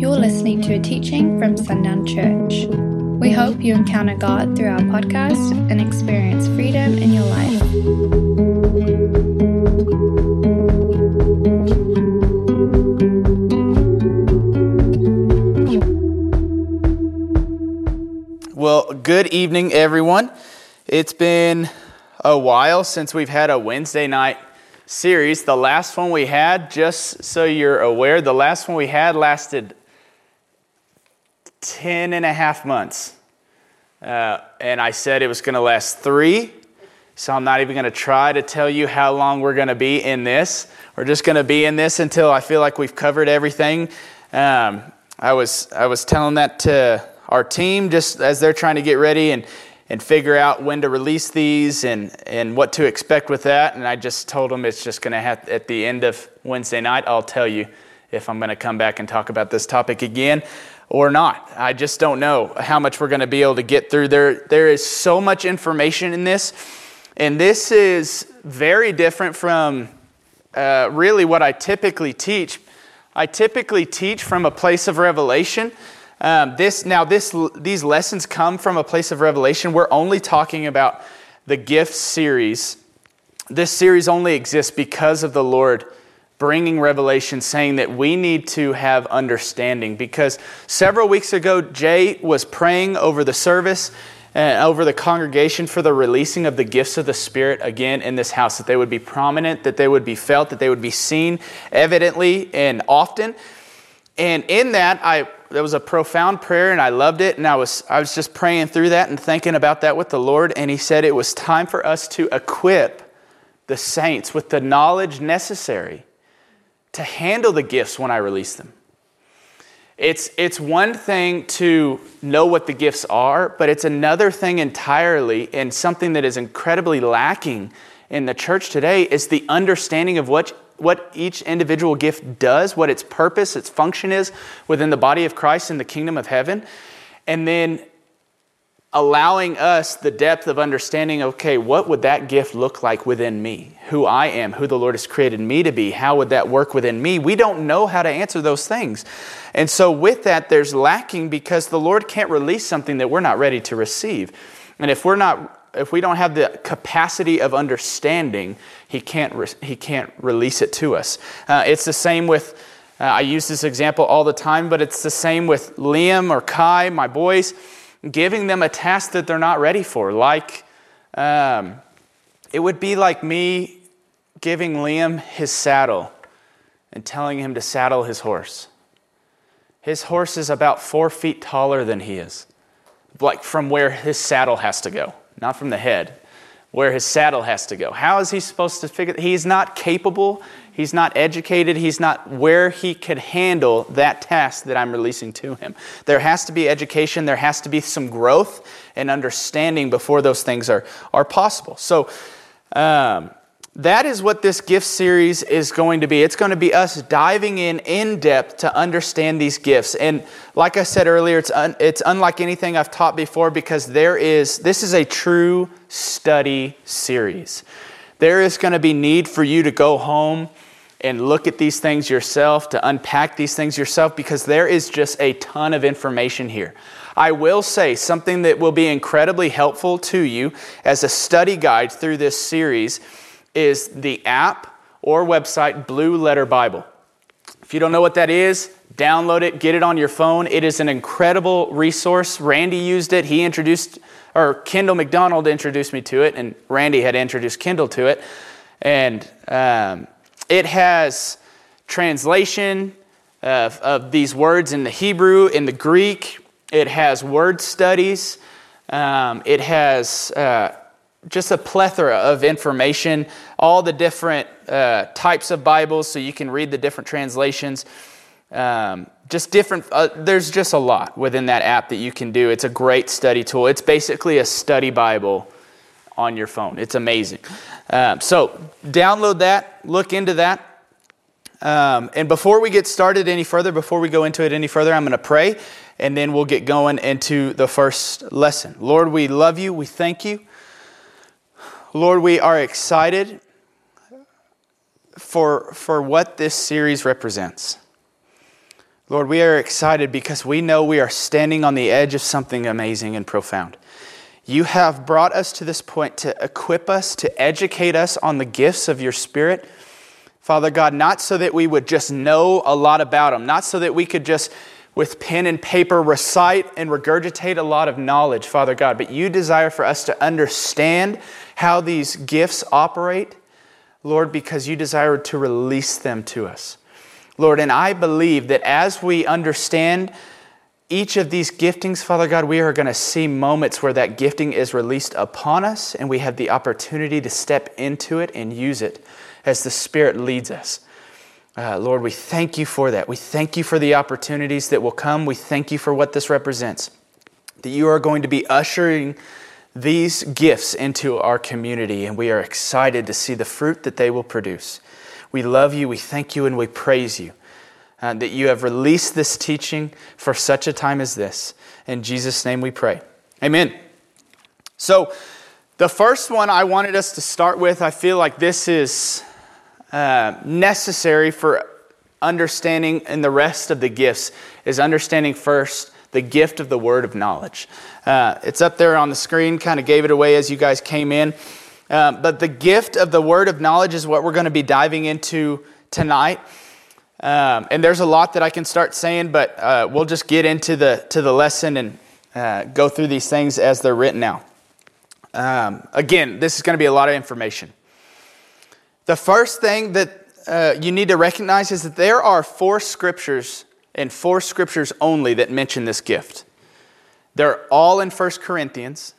You're listening to a teaching from Sundown Church. We hope you encounter God through our podcast and experience freedom in your life. Well, good evening, everyone. It's been a while since we've had a Wednesday night series. The last one we had, just so you're aware, the last one we had lasted 10 and a half months. Uh, and I said it was going to last three. So I'm not even going to try to tell you how long we're going to be in this. We're just going to be in this until I feel like we've covered everything. Um, I was I was telling that to our team just as they're trying to get ready and and figure out when to release these and and what to expect with that. And I just told them it's just going to have at the end of Wednesday night. I'll tell you if I'm going to come back and talk about this topic again or not. I just don't know how much we're going to be able to get through. There there is so much information in this. And this is very different from uh, really what I typically teach. I typically teach from a place of revelation. Um, this now this these lessons come from a place of revelation. We're only talking about the gift series. This series only exists because of the Lord bringing revelation, saying that we need to have understanding. Because several weeks ago, Jay was praying over the service and over the congregation for the releasing of the gifts of the Spirit again in this house, that they would be prominent, that they would be felt, that they would be seen evidently and often. And in that, I there was a profound prayer and I loved it. And I was I was just praying through that and thinking about that with the Lord. And He said it was time for us to equip the saints with the knowledge necessary to handle the gifts when I release them. It's, it's one thing to know what the gifts are, but it's another thing entirely, and something that is incredibly lacking in the church today is the understanding of what, what each individual gift does, what its purpose, its function is within the body of Christ in the kingdom of heaven, and then allowing us the depth of understanding okay, what would that gift look like within me? Who I am, who the Lord has created me to be, how would that work within me? We don't know how to answer those things. And so, with that, there's lacking because the Lord can't release something that we're not ready to receive. And if we're not if we don't have the capacity of understanding, he can't, re- he can't release it to us. Uh, it's the same with, uh, I use this example all the time, but it's the same with Liam or Kai, my boys giving them a task that they're not ready for. Like, um, it would be like me giving Liam his saddle and telling him to saddle his horse. His horse is about four feet taller than he is, like from where his saddle has to go, not from the head, where his saddle has to go. How is he supposed to figure? He's not capable He's not educated. He's not where he could handle that task that I'm releasing to him. There has to be education. There has to be some growth and understanding before those things are, are possible. So, um, that is what this gift series is going to be. It's going to be us diving in in depth to understand these gifts. And like I said earlier, it's, un, it's unlike anything I've taught before because there is, this is a true study series. There is going to be need for you to go home and look at these things yourself, to unpack these things yourself, because there is just a ton of information here. I will say something that will be incredibly helpful to you as a study guide through this series is the app or website Blue Letter Bible. If you don't know what that is, download it, get it on your phone. It is an incredible resource. Randy used it. He introduced, or Kendall McDonald introduced me to it, and Randy had introduced Kendall to it. And um, it has translation of, of, these words in the Hebrew, in the Greek. It has word studies. Um, it has uh, just a plethora of information, all the different uh, types of Bibles, so you can read the different translations. Um, just different, uh, there's just a lot within that app that you can do. It's a great study tool. It's basically a study Bible on your phone. It's amazing. Um, so, download that, look into that. Um, and before we get started any further, before we go into it any further, I'm going to pray and then we'll get going into the first lesson. Lord, we love you. We thank you. Lord, we are excited for, for what this series represents. Lord, we are excited because we know we are standing on the edge of something amazing and profound. You have brought us to this point to equip us, to educate us on the gifts of your Spirit. Father God, not so that we would just know a lot about them, not so that we could just, with pen and paper, recite and regurgitate a lot of knowledge, Father God, but you desire for us to understand how these gifts operate, Lord, because you desire to release them to us. Lord, and I believe that as we understand each of these giftings, Father God, we are going to see moments where that gifting is released upon us and we have the opportunity to step into it and use it as the Spirit leads us. Uh, Lord, we thank you for that. We thank you for the opportunities that will come. We thank you for what this represents. That you are going to be ushering these gifts into our community, and we are excited to see the fruit that they will produce. We love you, we thank you, and we praise you uh, that you have released this teaching for such a time as this. In Jesus' name we pray. Amen. So, the first one I wanted us to start with, I feel like this is uh, necessary for understanding in the rest of the gifts, is understanding first the gift of the word of knowledge. Uh, it's up there on the screen, kind of gave it away as you guys came in. Uh, but the gift of the word of knowledge is what we're going to be diving into tonight. Um, and there's a lot that I can start saying, but uh, we'll just get into the, to the lesson and uh, go through these things as they're written now. Um, again, this is going to be a lot of information. The first thing that uh, you need to recognize is that there are four scriptures and four scriptures only that mention this gift. They're all in 1 Corinthians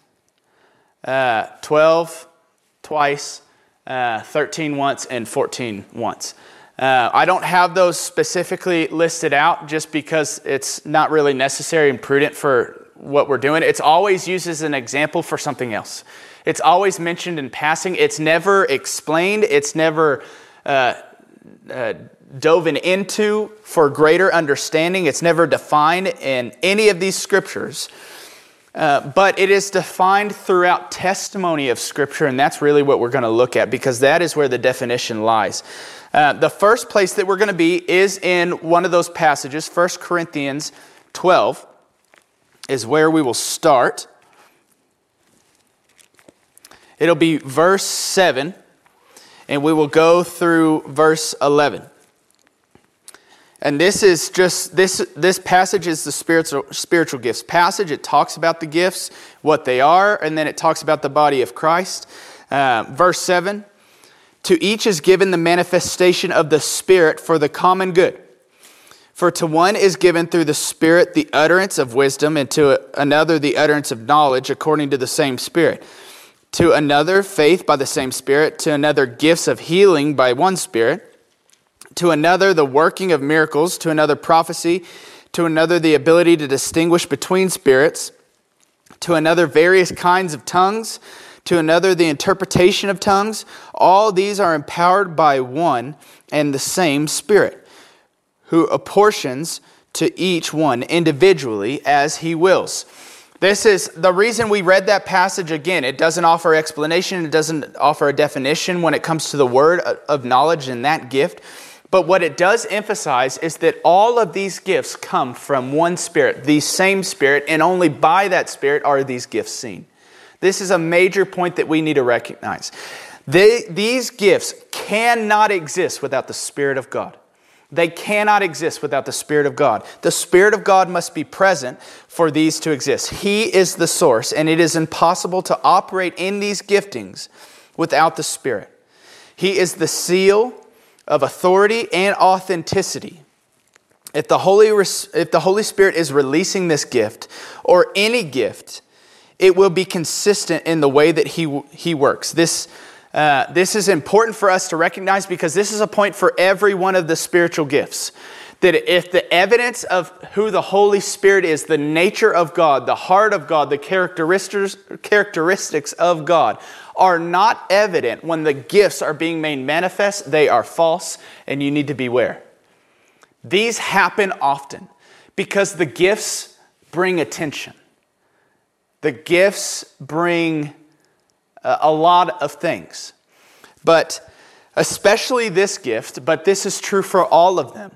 uh, 12, twice, uh, 13 once, and 14 once. Uh, I don't have those specifically listed out just because it's not really necessary and prudent for what we're doing. It's always used as an example for something else. It's always mentioned in passing. It's never explained. It's never uh, uh, dove into for greater understanding. It's never defined in any of these scriptures. Uh, but it is defined throughout testimony of Scripture, and that's really what we're going to look at because that is where the definition lies. Uh, the first place that we're going to be is in one of those passages, 1 Corinthians 12, is where we will start. It'll be verse 7, and we will go through verse 11. And this is just this this passage is the spiritual spiritual gifts passage. It talks about the gifts, what they are, and then it talks about the body of Christ. Uh, verse seven: To each is given the manifestation of the Spirit for the common good. For to one is given through the Spirit the utterance of wisdom, and to another the utterance of knowledge, according to the same Spirit. To another faith by the same Spirit. To another gifts of healing by one Spirit to another the working of miracles, to another prophecy, to another the ability to distinguish between spirits, to another various kinds of tongues, to another the interpretation of tongues. All these are empowered by one and the same Spirit, who apportions to each one individually as he wills. This is the reason we read that passage again. It doesn't offer explanation, it doesn't offer a definition when it comes to the word of knowledge and that gift. But what it does emphasize is that all of these gifts come from one Spirit, the same Spirit, and only by that Spirit are these gifts seen. This is a major point that we need to recognize. They, these gifts cannot exist without the Spirit of God. They cannot exist without the Spirit of God. The Spirit of God must be present for these to exist. He is the source, and it is impossible to operate in these giftings without the Spirit. He is the seal of authority and authenticity. If the, Holy, if the Holy Spirit is releasing this gift or any gift, it will be consistent in the way that He, he works. This, uh, this is important for us to recognize because this is a point for every one of the spiritual gifts. That if the evidence of who the Holy Spirit is, the nature of God, the heart of God, the characteristics, characteristics of God, are not evident when the gifts are being made manifest, they are false, and you need to beware. These happen often because the gifts bring attention. The gifts bring uh, a lot of things. But especially this gift, but this is true for all of them.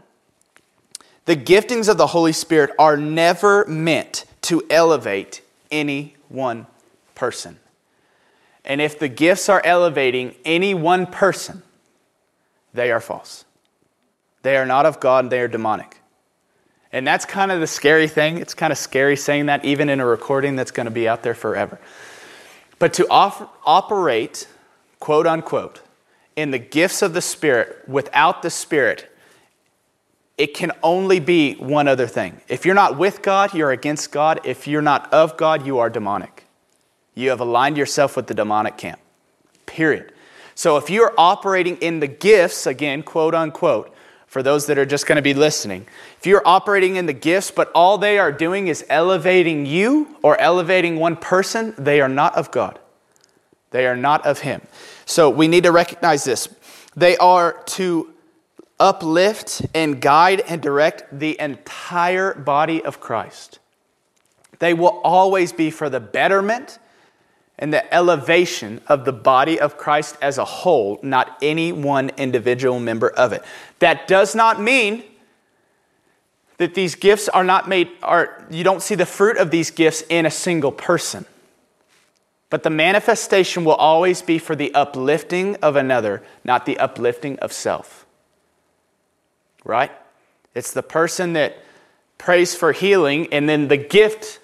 The giftings of the Holy Spirit are never meant to elevate any one person. And if the gifts are elevating any one person, they are false. They are not of God, they are demonic. And that's kind of the scary thing. It's kind of scary saying that, even in a recording that's going to be out there forever. But to off- operate, quote unquote, in the gifts of the Spirit without the Spirit, it can only be one other thing. If you're not with God, you're against God. If you're not of God, you are demonic. You have aligned yourself with the demonic camp. Period. So if you're operating in the gifts, again, quote unquote, for those that are just going to be listening, if you're operating in the gifts, but all they are doing is elevating you or elevating one person, they are not of God. They are not of Him. So we need to recognize this. They are to uplift and guide and direct the entire body of Christ. They will always be for the betterment and the elevation of the body of Christ as a whole, not any one individual member of it. That does not mean that these gifts are not made, are, you don't see the fruit of these gifts in a single person. But the manifestation will always be for the uplifting of another, not the uplifting of self. Right? It's the person that prays for healing, and then the gift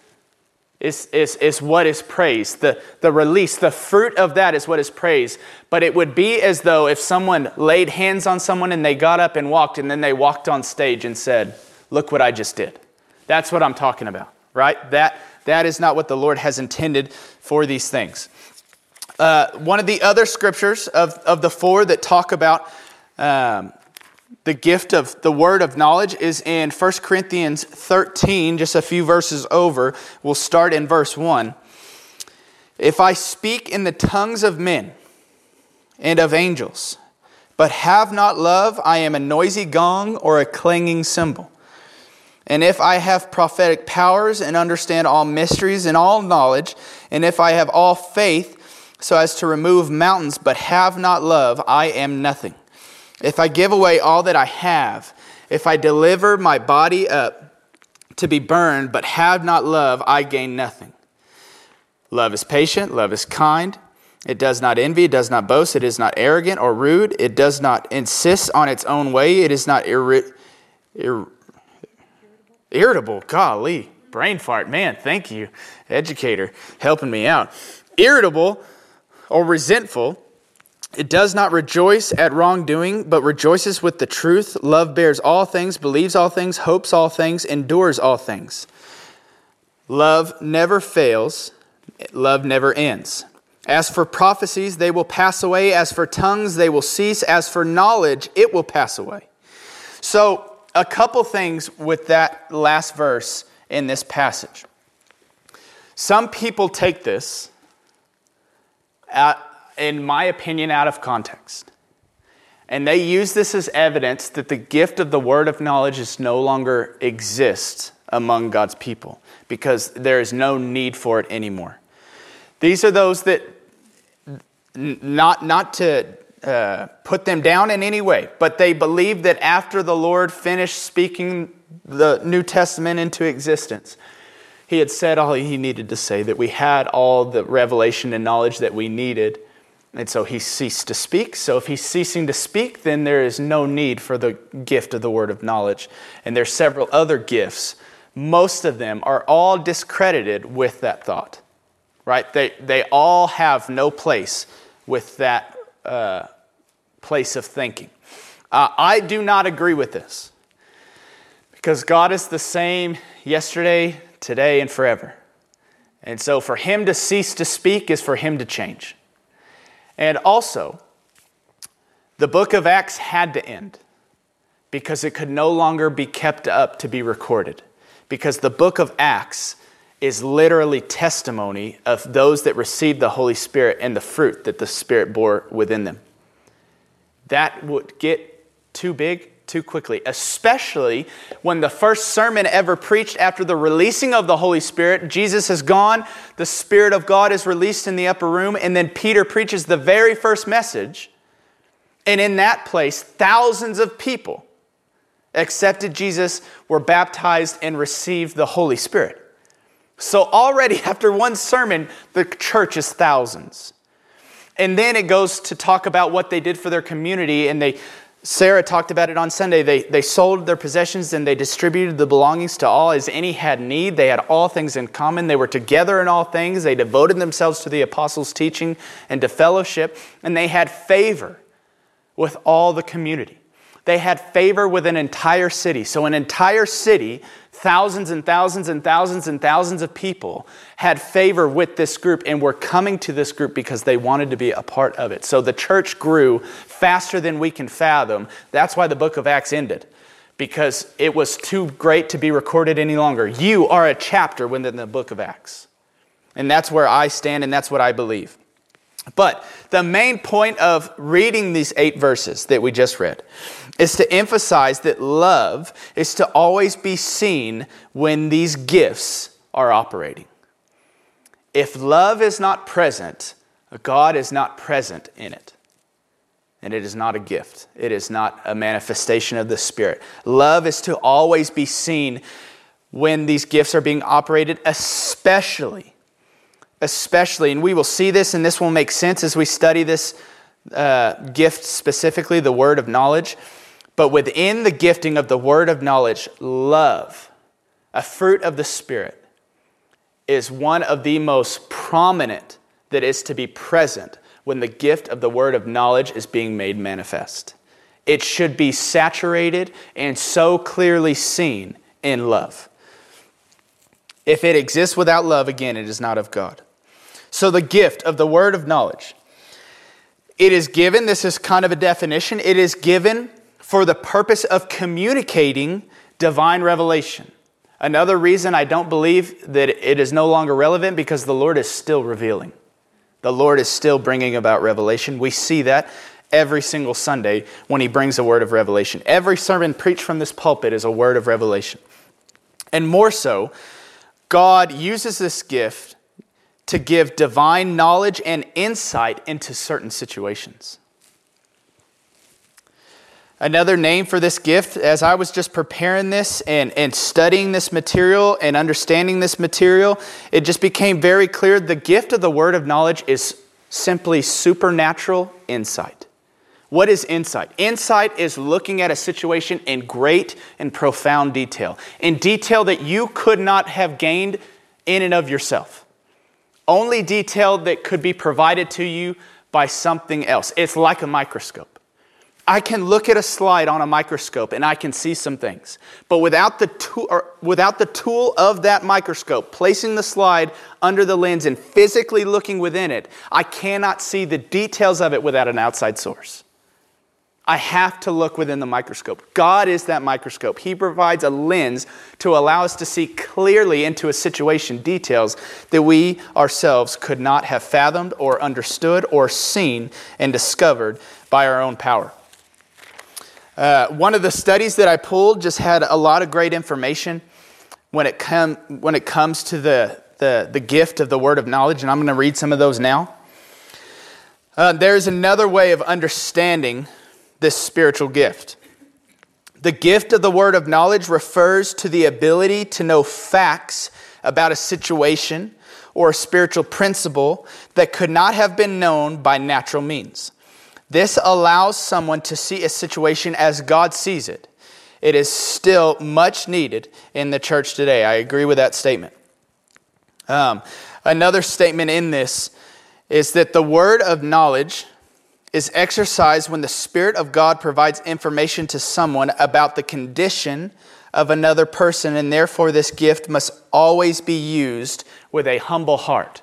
is, is, is what is praised. The, the release, the fruit of that is what is praised. But it would be as though if someone laid hands on someone and they got up and walked, and then they walked on stage and said, Look what I just did. That's what I'm talking about, right? That, that is not what the Lord has intended for these things. Uh, one of the other scriptures of, of the four that talk about um, the gift of the word of knowledge is in 1 Corinthians 13, just a few verses over. We'll start in verse 1. If I speak in the tongues of men and of angels, but have not love, I am a noisy gong or a clanging cymbal. And if I have prophetic powers and understand all mysteries and all knowledge, and if I have all faith so as to remove mountains, but have not love, I am nothing. If I give away all that I have, if I deliver my body up to be burned, but have not love, I gain nothing. Love is patient, love is kind. It does not envy, it does not boast, it is not arrogant or rude, it does not insist on its own way, it is not irri- ir- irritable. Golly, brain fart. Man, thank you, educator, helping me out. Irritable or resentful it does not rejoice at wrongdoing, but rejoices with the truth. Love bears all things, believes all things, hopes all things, endures all things. Love never fails, love never ends. As for prophecies, they will pass away. As for tongues, they will cease. As for knowledge, it will pass away. So, a couple things with that last verse in this passage. Some people take this at in my opinion, out of context. And they use this as evidence that the gift of the word of knowledge is no longer exists among God's people because there is no need for it anymore. These are those that, not, not to uh, put them down in any way, but they believe that after the Lord finished speaking the New Testament into existence, he had said all he needed to say, that we had all the revelation and knowledge that we needed and so he ceased to speak. So if he's ceasing to speak, then there is no need for the gift of the word of knowledge. And there's several other gifts. Most of them are all discredited with that thought, right? They, they all have no place with that uh, place of thinking. Uh, I do not agree with this because God is the same yesterday, today, and forever. And so for him to cease to speak is for him to change. And also, the book of Acts had to end because it could no longer be kept up to be recorded. Because the book of Acts is literally testimony of those that received the Holy Spirit and the fruit that the Spirit bore within them. That would get too big too quickly, especially when the first sermon ever preached after the releasing of the Holy Spirit, Jesus has gone, the Spirit of God is released in the upper room, and then Peter preaches the very first message. And in that place, thousands of people accepted Jesus, were baptized, and received the Holy Spirit. So already after one sermon, the church is thousands. And then it goes to talk about what they did for their community, and they Sarah talked about it on Sunday. They, they sold their possessions and they distributed the belongings to all as any had need. They had all things in common. They were together in all things. They devoted themselves to the apostles' teaching and to fellowship, and they had favor with all the community. They had favor with an entire city. So, an entire city, thousands and thousands and thousands and thousands of people had favor with this group and were coming to this group because they wanted to be a part of it. So, the church grew faster than we can fathom. That's why the book of Acts ended, because it was too great to be recorded any longer. You are a chapter within the book of Acts. And that's where I stand, and that's what I believe. But the main point of reading these eight verses that we just read is to emphasize that love is to always be seen when these gifts are operating. If love is not present, God is not present in it. And it is not a gift, it is not a manifestation of the Spirit. Love is to always be seen when these gifts are being operated, especially especially, and we will see this, and this will make sense as we study this uh, gift specifically, the word of knowledge. But within the gifting of the word of knowledge, love, a fruit of the Spirit, is one of the most prominent that is to be present when the gift of the word of knowledge is being made manifest. It should be saturated and so clearly seen in love. If it exists without love, again, it is not of God. So, the gift of the word of knowledge. It is given, this is kind of a definition, it is given for the purpose of communicating divine revelation. Another reason I don't believe that it is no longer relevant because the Lord is still revealing. The Lord is still bringing about revelation. We see that every single Sunday when He brings a word of revelation. Every sermon preached from this pulpit is a word of revelation. And more so, God uses this gift to give divine knowledge and insight into certain situations. Another name for this gift, as I was just preparing this and, and studying this material and understanding this material, it just became very clear the gift of the word of knowledge is simply supernatural insight. What is insight? Insight is looking at a situation in great and profound detail, in detail that you could not have gained in and of yourself only detail that could be provided to you by something else. It's like a microscope. I can look at a slide on a microscope and I can see some things. But without the, tool, without the tool of that microscope, placing the slide under the lens and physically looking within it, I cannot see the details of it without an outside source. I have to look within the microscope. God is that microscope. He provides a lens to allow us to see clearly into a situation details that we ourselves could not have fathomed or understood or seen and discovered by our own power. Uh, one of the studies that I pulled just had a lot of great information when it, when it comes to the, the, the gift of the word of knowledge, and I'm going to read some of those now. Uh, there's another way of understanding this spiritual gift. The gift of the word of knowledge refers to the ability to know facts about a situation or a spiritual principle that could not have been known by natural means. This allows someone to see a situation as God sees it. It is still much needed in the church today. I agree with that statement. Um, another statement in this is that the word of knowledge is exercised when the Spirit of God provides information to someone about the condition of another person, and therefore this gift must always be used with a humble heart.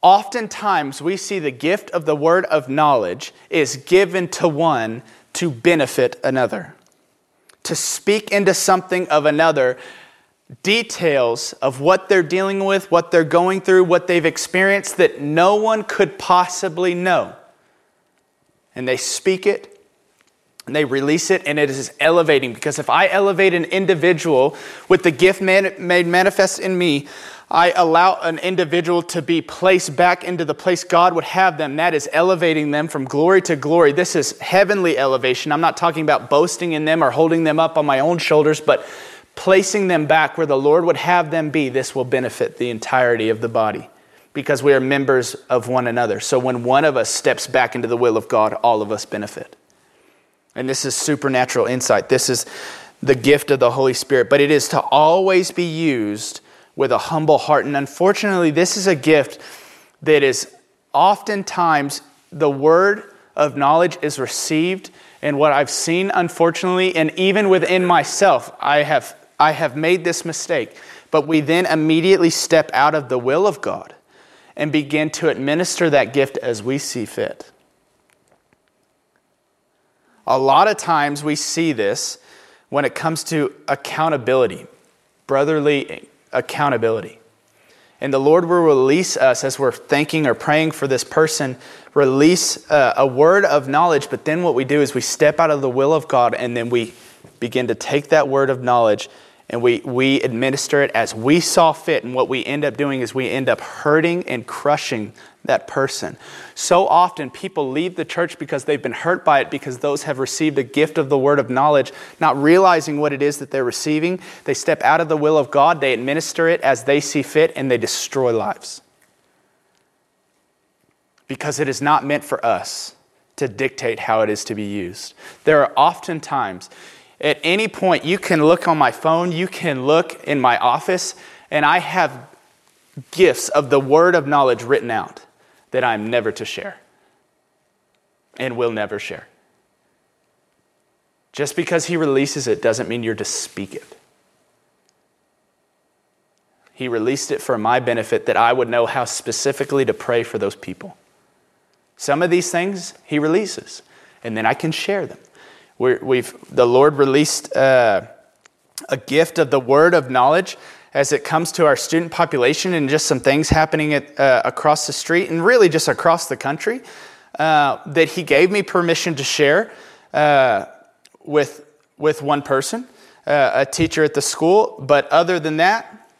Oftentimes, we see the gift of the word of knowledge is given to one to benefit another, to speak into something of another details of what they're dealing with, what they're going through, what they've experienced that no one could possibly know and they speak it and they release it, and it is elevating. Because if I elevate an individual with the gift made manifest in me, I allow an individual to be placed back into the place God would have them. That is elevating them from glory to glory. This is heavenly elevation. I'm not talking about boasting in them or holding them up on my own shoulders, but placing them back where the Lord would have them be. This will benefit the entirety of the body because we are members of one another. So when one of us steps back into the will of God, all of us benefit. And this is supernatural insight. This is the gift of the Holy Spirit, but it is to always be used with a humble heart. And unfortunately, this is a gift that is oftentimes the word of knowledge is received. And what I've seen, unfortunately, and even within myself, I have, I have made this mistake. But we then immediately step out of the will of God and begin to administer that gift as we see fit. A lot of times we see this when it comes to accountability, brotherly accountability. And the Lord will release us as we're thanking or praying for this person, release uh, a word of knowledge. But then what we do is we step out of the will of God and then we begin to take that word of knowledge and we, we administer it as we saw fit. And what we end up doing is we end up hurting and crushing that person. So often people leave the church because they've been hurt by it because those have received a gift of the word of knowledge, not realizing what it is that they're receiving. They step out of the will of God, they administer it as they see fit, and they destroy lives. Because it is not meant for us to dictate how it is to be used. There are often times, at any point, you can look on my phone, you can look in my office, and I have gifts of the word of knowledge written out that I'm never to share and will never share. Just because he releases it doesn't mean you're to speak it. He released it for my benefit that I would know how specifically to pray for those people. Some of these things he releases, and then I can share them. we have the Lord released uh, a gift of the word of knowledge as it comes to our student population and just some things happening at, uh, across the street and really just across the country uh, that he gave me permission to share uh, with, with one person, uh, a teacher at the school. But other than that,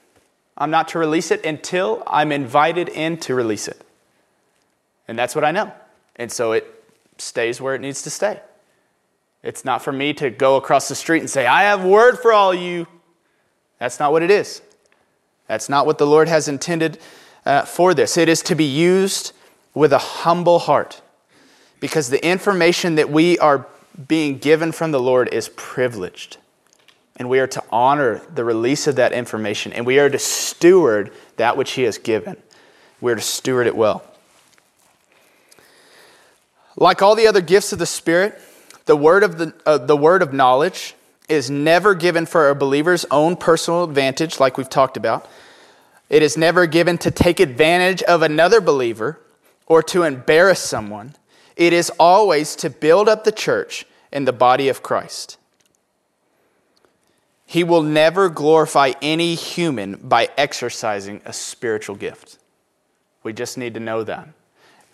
I'm not to release it until I'm invited in to release it. And that's what I know. And so it stays where it needs to stay. It's not for me to go across the street and say, I have word for all you. That's not what it is. That's not what the Lord has intended uh, for this. It is to be used with a humble heart because the information that we are being given from the Lord is privileged. And we are to honor the release of that information and we are to steward that which He has given. We are to steward it well. Like all the other gifts of the Spirit, the word of, the, uh, the word of knowledge is never given for a believer's own personal advantage, like we've talked about. It is never given to take advantage of another believer or to embarrass someone. It is always to build up the church and the body of Christ. He will never glorify any human by exercising a spiritual gift. We just need to know that.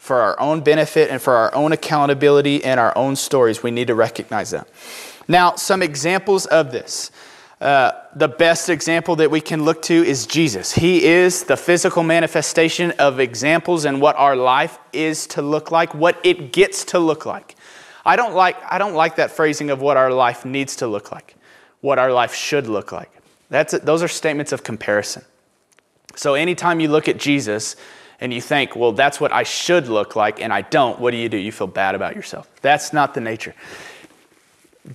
For our own benefit and for our own accountability and our own stories, we need to recognize that. Now, some examples of this. Uh, the best example that we can look to is Jesus. He is the physical manifestation of examples and what our life is to look like, what it gets to look like. I don't like, I don't like that phrasing of what our life needs to look like, what our life should look like. That's, those are statements of comparison. So anytime you look at Jesus and you think, well, that's what I should look like, and I don't, what do you do? You feel bad about yourself. That's not the nature.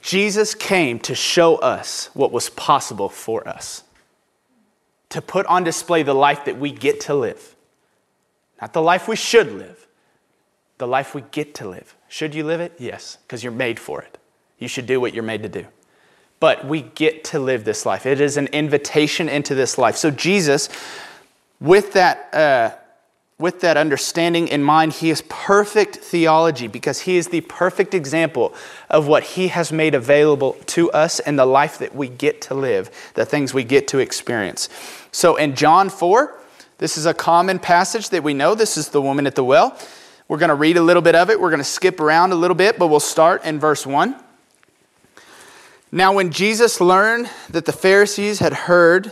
Jesus came to show us what was possible for us, to put on display the life that we get to live. Not the life we should live, the life we get to live. Should you live it? Yes, because you're made for it. You should do what you're made to do. But we get to live this life. It is an invitation into this life. So, Jesus, with that uh, with that understanding in mind, he is perfect theology because he is the perfect example of what he has made available to us and the life that we get to live, the things we get to experience. So in John 4, this is a common passage that we know. This is the woman at the well. We're going to read a little bit of it. We're going to skip around a little bit, but we'll start in verse 1. Now, when Jesus learned that the Pharisees had heard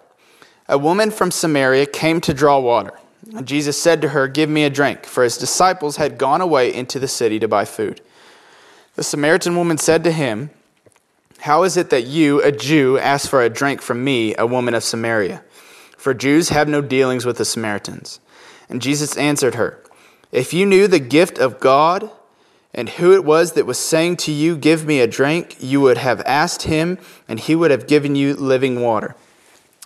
a woman from Samaria came to draw water. And Jesus said to her, Give me a drink, for his disciples had gone away into the city to buy food. The Samaritan woman said to him, How is it that you, a Jew, ask for a drink from me, a woman of Samaria? For Jews have no dealings with the Samaritans. And Jesus answered her, If you knew the gift of God, and who it was that was saying to you, Give me a drink, you would have asked him, and he would have given you living water.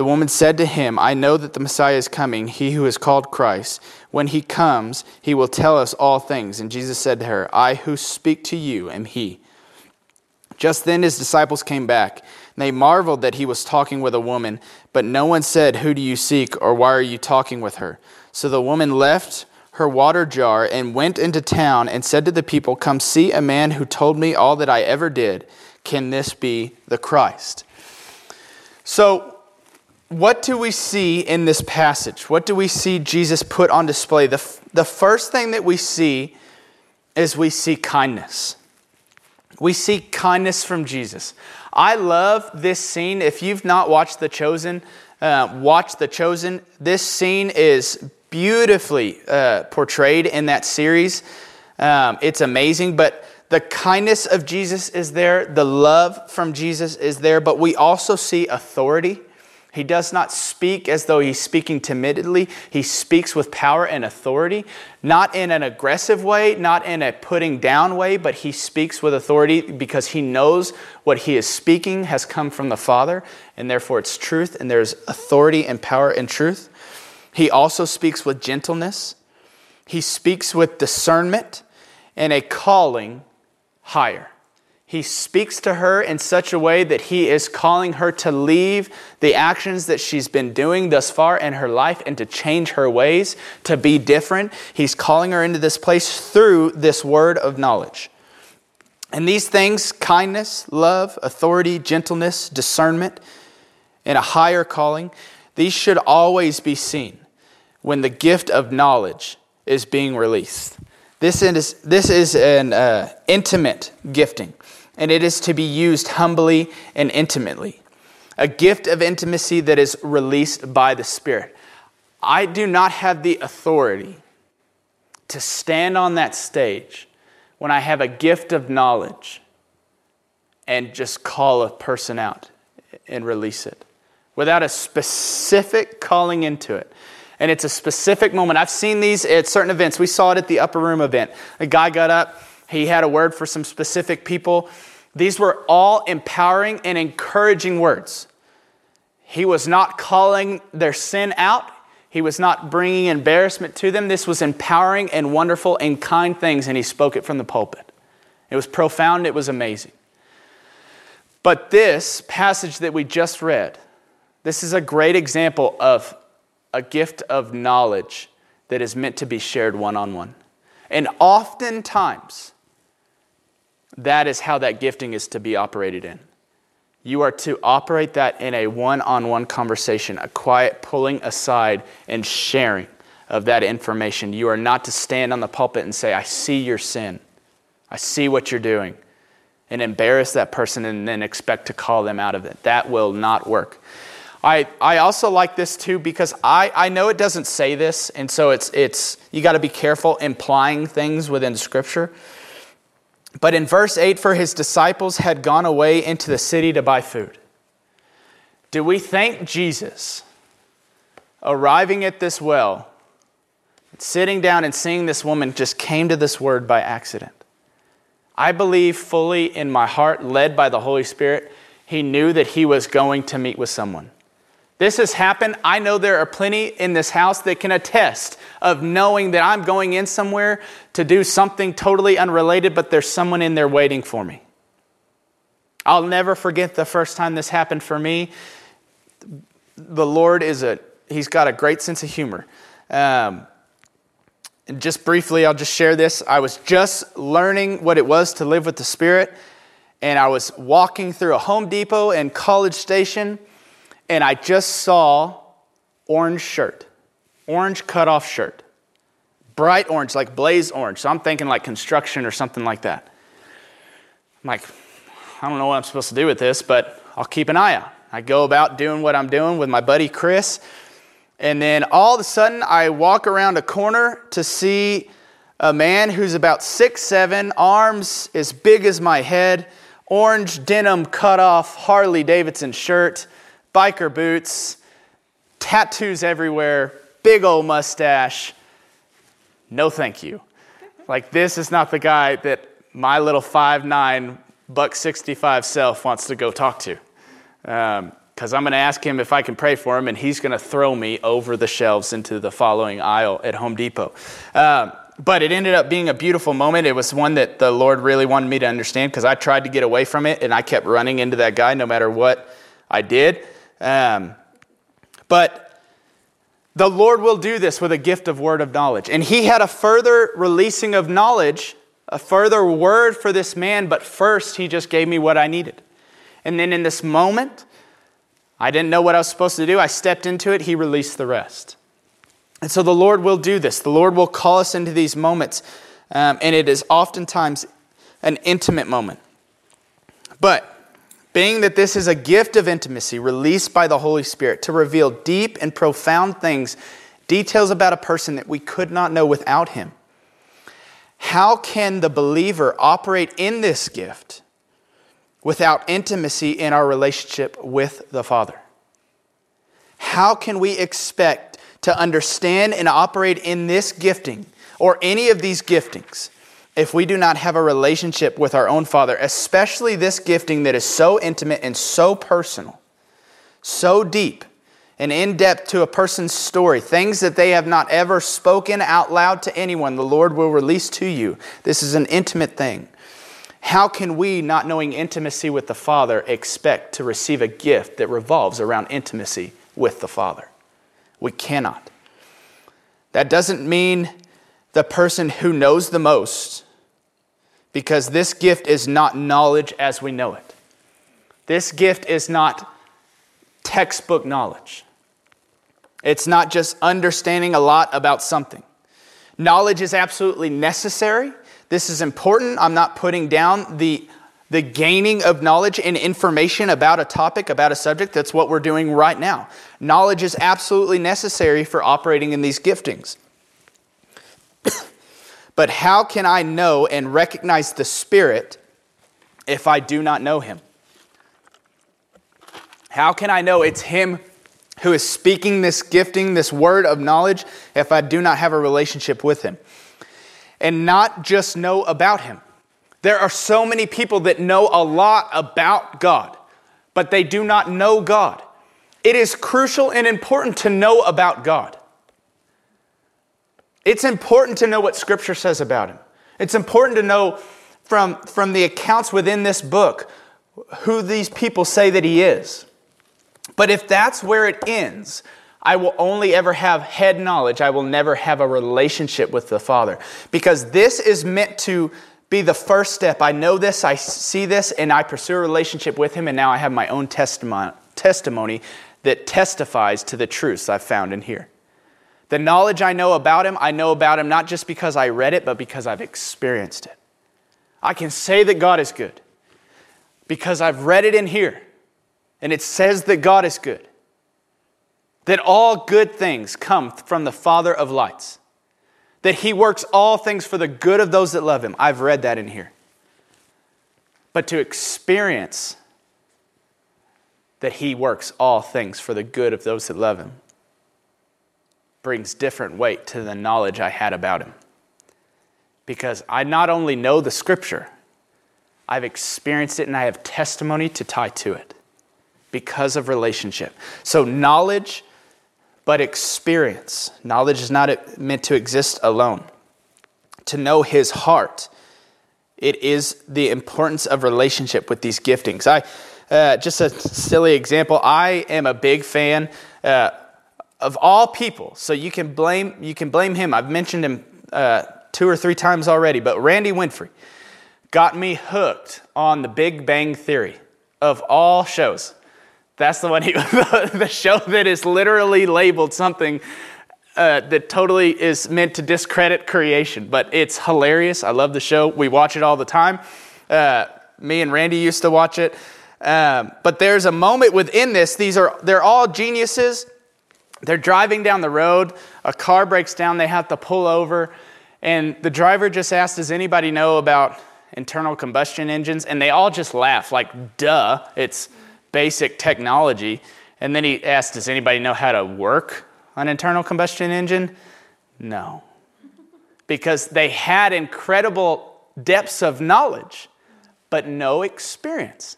The woman said to him, I know that the Messiah is coming, he who is called Christ. When he comes, he will tell us all things. And Jesus said to her, I who speak to you am he. Just then his disciples came back. And they marveled that he was talking with a woman, but no one said, Who do you seek, or why are you talking with her? So the woman left her water jar and went into town and said to the people, Come see a man who told me all that I ever did. Can this be the Christ? So, what do we see in this passage? What do we see Jesus put on display? The, the first thing that we see is we see kindness. We see kindness from Jesus. I love this scene. If you've not watched The Chosen, uh, watch The Chosen. This scene is beautifully uh, portrayed in that series. Um, it's amazing, but the kindness of Jesus is there, the love from Jesus is there, but we also see authority. He does not speak as though he's speaking timidly. He speaks with power and authority, not in an aggressive way, not in a putting down way, but he speaks with authority because he knows what he is speaking has come from the Father, and therefore it's truth, and there's authority and power and truth. He also speaks with gentleness, he speaks with discernment and a calling higher. He speaks to her in such a way that he is calling her to leave the actions that she's been doing thus far in her life and to change her ways, to be different. He's calling her into this place through this word of knowledge. And these things kindness, love, authority, gentleness, discernment, and a higher calling these should always be seen when the gift of knowledge is being released. This is, this is an uh, intimate gifting and it is to be used humbly and intimately. A gift of intimacy that is released by the Spirit. I do not have the authority to stand on that stage when I have a gift of knowledge and just call a person out and release it without a specific calling into it. And it's a specific moment. I've seen these at certain events. We saw it at the upper room event. A guy got up, he had a word for some specific people. These were all empowering and encouraging words. He was not calling their sin out. He was not bringing embarrassment to them. This was empowering and wonderful and kind things, and he spoke it from the pulpit. It was profound, it was amazing. But this passage that we just read, this is a great example of a gift of knowledge that is meant to be shared one on one. And oftentimes, that is how that gifting is to be operated in. You are to operate that in a one on one conversation, a quiet pulling aside and sharing of that information. You are not to stand on the pulpit and say, I see your sin. I see what you're doing. And embarrass that person and then expect to call them out of it. That will not work. I, I also like this too because I, I know it doesn't say this, and so it's, it's you got to be careful implying things within Scripture. But in verse 8, for his disciples had gone away into the city to buy food. Do we thank Jesus arriving at this well, sitting down and seeing this woman just came to this word by accident? I believe fully in my heart, led by the Holy Spirit, he knew that he was going to meet with someone. This has happened. I know there are plenty in this house that can attest of knowing that I'm going in somewhere to do something totally unrelated, but there's someone in there waiting for me. I'll never forget the first time this happened for me. The Lord is a, He's got a great sense of humor. Um, and just briefly, I'll just share this. I was just learning what it was to live with the Spirit, and I was walking through a Home Depot and College Station and I just saw orange shirt, orange cutoff shirt, bright orange, like blaze orange. So I'm thinking like construction or something like that. I'm like, I don't know what I'm supposed to do with this, but I'll keep an eye out. I go about doing what I'm doing with my buddy Chris. And then all of a sudden, I walk around a corner to see a man who's about six seven, arms as big as my head, orange denim cut off Harley Davidson shirt, biker boots, tattoos everywhere, big old mustache. No, thank you. Like, this is not the guy that my little five nine buck 65 self wants to go talk to. Because um, I'm going to ask him if I can pray for him, and he's going to throw me over the shelves into the following aisle at Home Depot. Um, but it ended up being a beautiful moment. It was one that the Lord really wanted me to understand because I tried to get away from it and I kept running into that guy no matter what I did. Um, but the Lord will do this with a gift of word of knowledge. And he had a further releasing of knowledge, a further word for this man, but first he just gave me what I needed. And then in this moment, I didn't know what I was supposed to do. I stepped into it, he released the rest. And so the Lord will do this. The Lord will call us into these moments, um, and it is oftentimes an intimate moment. But being that this is a gift of intimacy released by the Holy Spirit to reveal deep and profound things, details about a person that we could not know without Him. How can the believer operate in this gift without intimacy in our relationship with the Father? How can we expect to understand and operate in this gifting or any of these giftings if we do not have a relationship with our own Father, especially this gifting that is so intimate and so personal, so deep and in depth to a person's story, things that they have not ever spoken out loud to anyone, the Lord will release to you. This is an intimate thing. How can we, not knowing intimacy with the Father, expect to receive a gift that revolves around intimacy with the Father? We cannot. That doesn't mean the person who knows the most, because this gift is not knowledge as we know it. This gift is not textbook knowledge. It's not just understanding a lot about something. Knowledge is absolutely necessary. This is important. I'm not putting down the, the gaining of knowledge and information about a topic, about a subject. That's what we're doing right now. Knowledge is absolutely necessary for operating in these giftings. But how can I know and recognize the Spirit if I do not know Him? How can I know it's Him who is speaking this gifting, this word of knowledge, if I do not have a relationship with Him? And not just know about Him. There are so many people that know a lot about God, but they do not know God. It is crucial and important to know about God. It's important to know what Scripture says about him. It's important to know from, from the accounts within this book who these people say that he is. But if that's where it ends, I will only ever have head knowledge. I will never have a relationship with the Father. Because this is meant to be the first step. I know this, I see this, and I pursue a relationship with Him, and now I have my own testimony, testimony that testifies to the truths I've found in here. The knowledge I know about him, I know about him not just because I read it, but because I've experienced it. I can say that God is good because I've read it in here, and it says that God is good. That all good things come from the Father of lights. That he works all things for the good of those that love him. I've read that in here. But to experience that he works all things for the good of those that love him brings different weight to the knowledge I had about him. Because I not only know the scripture, I've experienced it and I have testimony to tie to it because of relationship. So, knowledge, but experience. Knowledge is not meant to exist alone. To know his heart, it is the importance of relationship with these giftings. I, uh, just a silly example, I am a big fan uh, of all people. So you can blame, you can blame him. I've mentioned him uh, two or three times already, but Randy Winfrey got me hooked on the Big Bang Theory of all shows. That's the one he, the show that is literally labeled something uh, that totally is meant to discredit creation, but it's hilarious. I love the show. We watch it all the time. Uh, me and Randy used to watch it. Um, but there's a moment within this. These are they're all geniuses. They're driving down the road. A car breaks down. They have to pull over, and the driver just asks, "Does anybody know about internal combustion engines, and they all just laugh, like, duh, it's basic technology. And then he asked, Does anybody know how to work an internal combustion engine? No. Because they had incredible depths of knowledge, but no experience.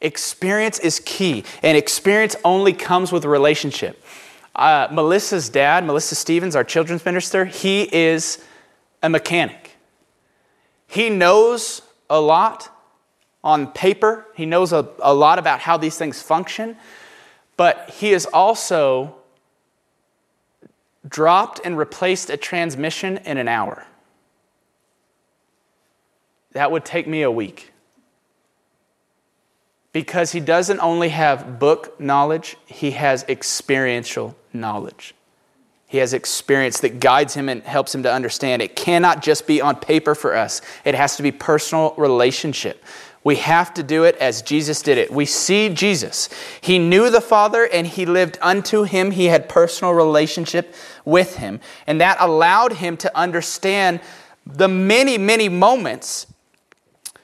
Experience is key, and experience only comes with relationship. Uh, Melissa's dad, Melissa Stevens, our children's minister, he is a mechanic. He knows a lot on paper, he knows a, a lot about how these things function, but he is also dropped and replaced a transmission in an hour. That would take me a week. Because he doesn't only have book knowledge, he has experiential knowledge. He has experience that guides him and helps him to understand. It cannot just be on paper for us, it has to be personal relationship. We have to do it as Jesus did it. We see Jesus. He knew the Father and he lived unto him. He had personal relationship with him. And that allowed him to understand the many, many moments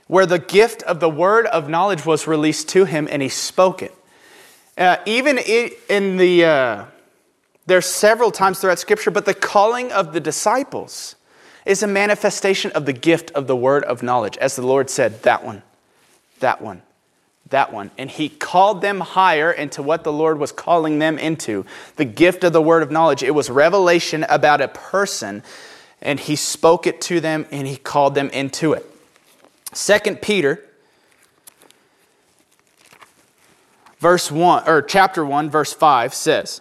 where the gift of the word of knowledge was released to him and he spoke it. Uh, even in the. Uh, there's several times throughout Scripture, but the calling of the disciples is a manifestation of the gift of the word of knowledge. As the Lord said, that one, that one, that one. And He called them higher into what the Lord was calling them into the gift of the word of knowledge. It was revelation about a person, and He spoke it to them and He called them into it. Second Peter verse 1 or chapter 1 verse 5 says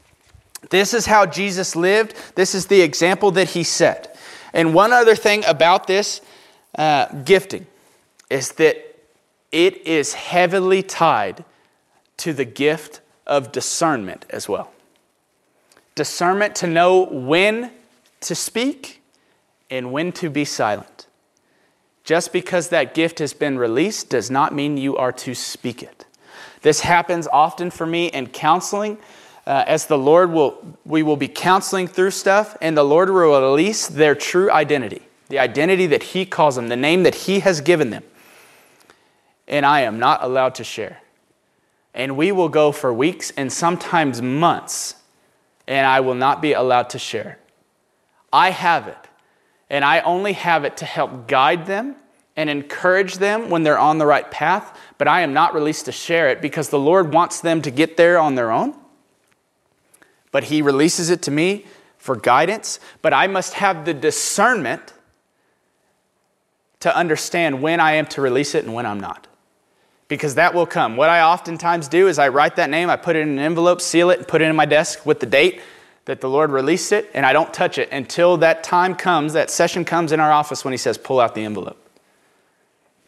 This is how Jesus lived. This is the example that he set. And one other thing about this uh, gifting is that it is heavily tied to the gift of discernment as well. Discernment to know when to speak and when to be silent. Just because that gift has been released does not mean you are to speak it. This happens often for me in counseling uh, as the Lord will, we will be counseling through stuff, and the Lord will release their true identity, the identity that He calls them, the name that He has given them. And I am not allowed to share. And we will go for weeks and sometimes months, and I will not be allowed to share. I have it, and I only have it to help guide them and encourage them when they're on the right path, but I am not released to share it because the Lord wants them to get there on their own but He releases it to me for guidance. But I must have the discernment to understand when I am to release it and when I'm not. Because that will come. What I oftentimes do is I write that name, I put it in an envelope, seal it, and put it in my desk with the date that the Lord released it, and I don't touch it until that time comes, that session comes in our office when He says, pull out the envelope.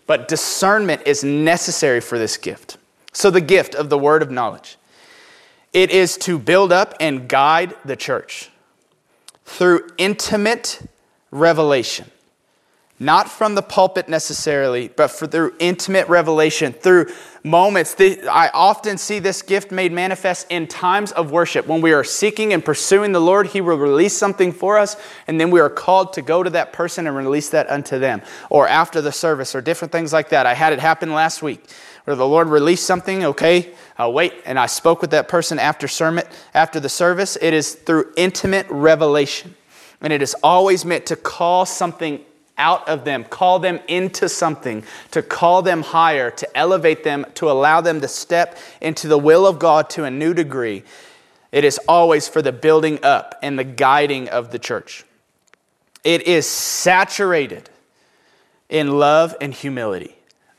But discernment is necessary for this gift. So, the gift of the word of knowledge. It is to build up and guide the church through intimate revelation. Not from the pulpit necessarily, but through intimate revelation, through moments. I often see this gift made manifest in times of worship. When we are seeking and pursuing the Lord, He will release something for us, and then we are called to go to that person and release that unto them, or after the service, or different things like that. I had it happen last week where the Lord released something, okay, I'll wait, and I spoke with that person after sermon, after the service. It is through intimate revelation. And it is always meant to call something out of them, call them into something, to call them higher, to elevate them, to allow them to step into the will of God to a new degree. It is always for the building up and the guiding of the church. It is saturated in love and humility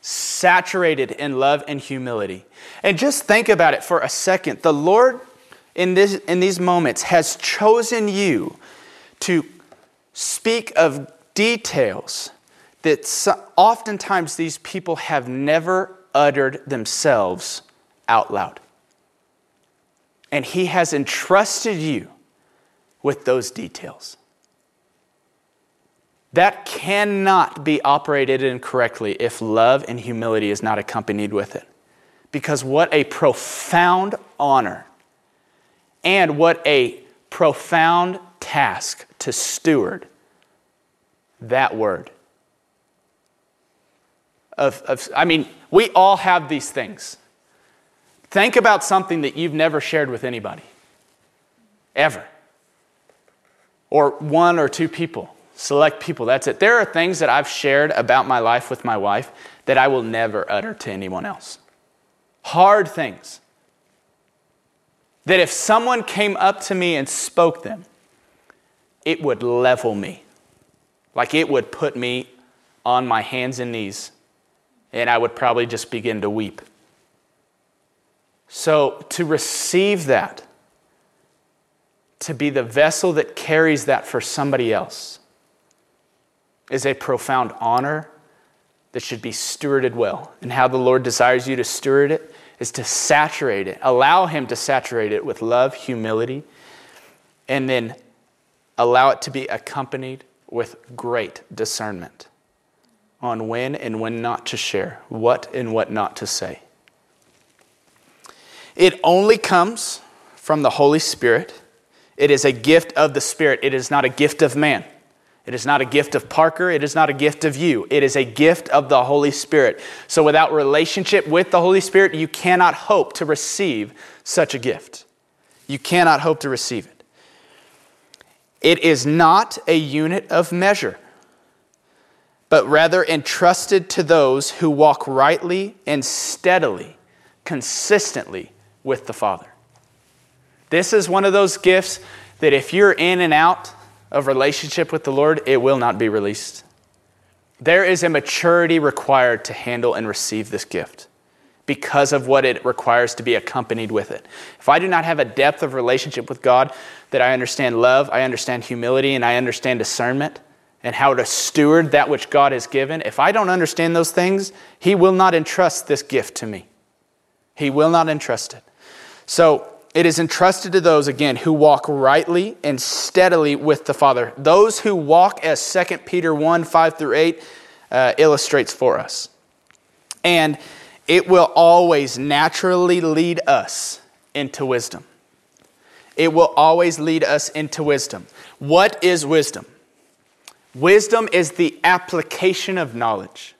saturated in love and humility. And just think about it for a second. The Lord, in, this, in these moments, has chosen you to speak of details that oftentimes these people have never uttered themselves out loud. And He has entrusted you with those details. That cannot be operated incorrectly if love and humility is not accompanied with it. Because what a profound honor and what a profound task to steward that word. Of, of, I mean, we all have these things. Think about something that you've never shared with anybody, ever, or one or two people select people. That's it. There are things that I've shared about my life with my wife that I will never utter to anyone else. Hard things. That if someone came up to me and spoke them, it would level me. Like it would put me on my hands and knees, and I would probably just begin to weep. So, to receive that, to be the vessel that carries that for somebody else, is a profound honor that should be stewarded well. And how the Lord desires you to steward it is to saturate it, allow Him to saturate it with love, humility, and then allow it to be accompanied with great discernment on when and when not to share, what and what not to say. It only comes from the Holy Spirit. It is a gift of the Spirit, it is not a gift of man. It is not a gift of Parker. It is not a gift of you. It is a gift of the Holy Spirit. So, without relationship with the Holy Spirit, you cannot hope to receive such a gift. You cannot hope to receive it. It is not a unit of measure, but rather entrusted to those who walk rightly and steadily, consistently with the Father. This is one of those gifts that if you're in and out, of relationship with the Lord, it will not be released. There is a maturity required to handle and receive this gift because of what it requires to be accompanied with it. If I do not have a depth of relationship with God, that I understand love, I understand humility, and I understand discernment and how to steward that which God has given, if I don't understand those things, He will not entrust this gift to me. He will not entrust it. So, it is entrusted to those, again, who walk rightly and steadily with the Father. Those who walk as 2 Peter 1 5 through 8 uh, illustrates for us. And it will always naturally lead us into wisdom. It will always lead us into wisdom. What is wisdom? Wisdom is the application of knowledge.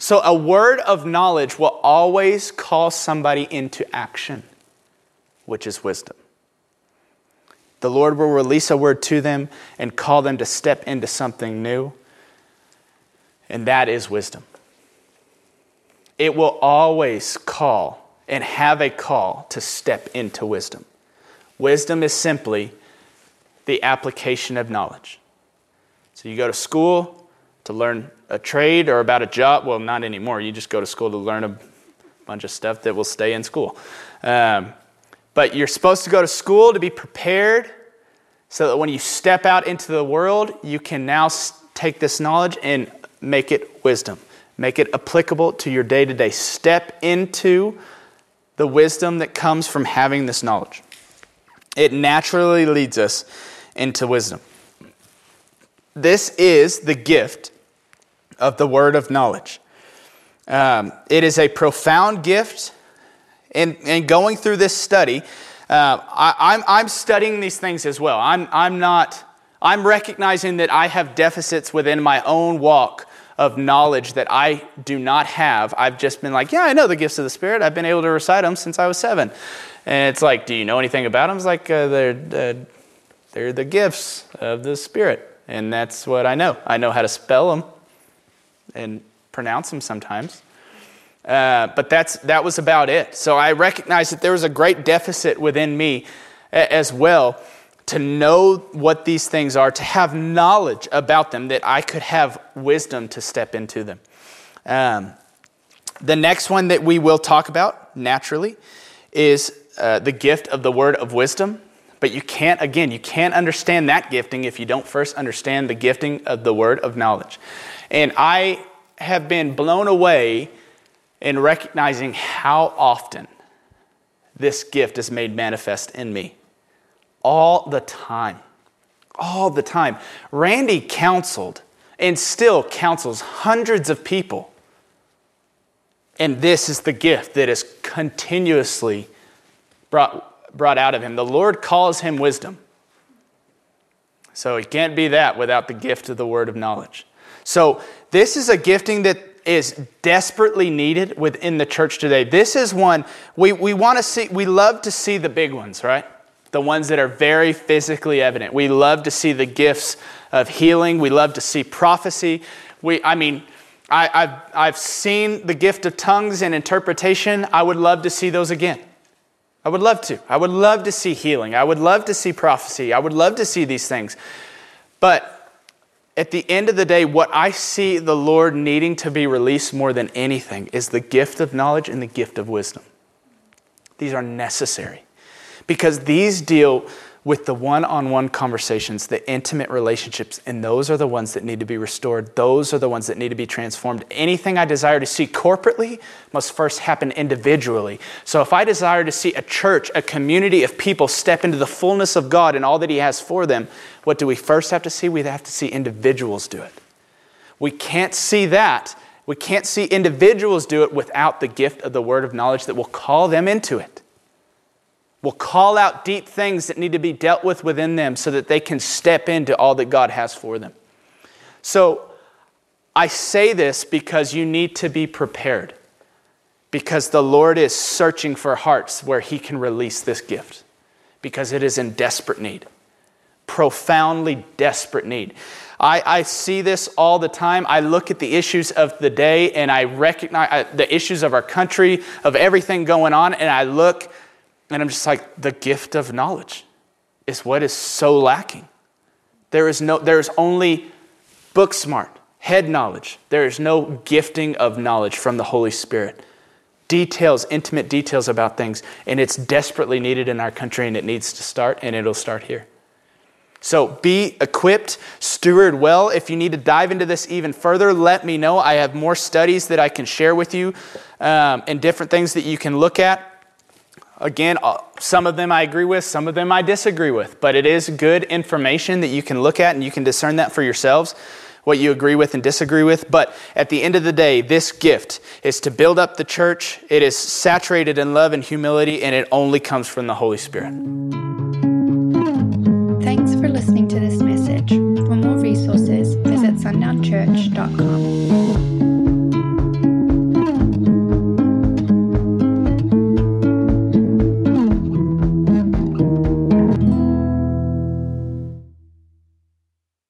So, a word of knowledge will always call somebody into action which is wisdom. The Lord will release a word to them and call them to step into something new, and that is wisdom. It will always call and have a call to step into wisdom. Wisdom is simply the application of knowledge. So you go to school to learn a trade or about a job. Well, not anymore. You just go to school to learn a bunch of stuff that will stay in school. Um, but you're supposed to go to school to be prepared so that when you step out into the world, you can now take this knowledge and make it wisdom, make it applicable to your day to day. Step into the wisdom that comes from having this knowledge. It naturally leads us into wisdom. This is the gift of the word of knowledge. Um, it is a profound gift. And, and going through this study, uh, I, am I'm, I'm studying these things as well. I'm, I'm not, I'm recognizing that I have deficits within my own walk of knowledge that I do not have. I've just been like, yeah, I know the gifts of the Spirit. I've been able to recite them since I was seven. And it's like, do you know anything about them? It's like, uh, they're, uh, they're the gifts of the Spirit. And that's what I know. I know how to spell them and pronounce them sometimes. Uh, but that's, that was about it. So I recognized that there was a great deficit within me as well to know what these things are, to have knowledge about them, that I could have wisdom to step into them. Um, the next one that we will talk about naturally is uh, the gift of the word of wisdom. But you can't, again, you can't understand that gifting if you don't first understand the gifting of the word of knowledge. And I have been blown away in recognizing how often this gift is made manifest in me. All the time. All the time. Randy counseled and still counsels hundreds of people. And this is the gift that is continuously brought, brought out of him. The Lord calls him wisdom. So it can't be that without the gift of the word of knowledge. So this is a gifting that is desperately needed within the church today. This is one we, we want to see, we love to see the big ones, right? The ones that are very physically evident. We love to see the gifts of healing. We love to see prophecy. We, I mean, I, I've, I've seen the gift of tongues and interpretation. I would love to see those again. I would love to. I would love to see healing. I would love to see prophecy. I would love to see these things. But at the end of the day, what I see the Lord needing to be released more than anything is the gift of knowledge and the gift of wisdom. These are necessary because these deal with the one on one conversations, the intimate relationships, and those are the ones that need to be restored. Those are the ones that need to be transformed. Anything I desire to see corporately must first happen individually. So if I desire to see a church, a community of people step into the fullness of God and all that He has for them, what do we first have to see? We have to see individuals do it. We can't see that. We can't see individuals do it without the gift of the word of knowledge that will call them into it will call out deep things that need to be dealt with within them so that they can step into all that God has for them. So I say this because you need to be prepared, because the Lord is searching for hearts where He can release this gift, because it is in desperate need, profoundly desperate need. I, I, see this all the time. I look at the issues of the day and I recognize uh, the issues of our country, of everything going on, and I look and I'm just like, the gift of knowledge is what is so lacking. There is no, there is only book smart, head knowledge. There is no gifting of knowledge from the Holy Spirit. Details, intimate details about things, and it's desperately needed in our country, and it needs to start, and it'll start here. So be equipped, steward well. If you need to dive into this even further, let me know. I have more studies that I can share with you um, and different things that you can look at. Again, uh, some of them I agree with, some of them I disagree with, but it is good information that you can look at and you can discern that for yourselves, what you agree with and disagree with. But at the end of the day, this gift is to build up the church. It is saturated in love and humility, and it only comes from the Holy Spirit. Thanks for listening to this message. For more resources, visit sundownchurch.com.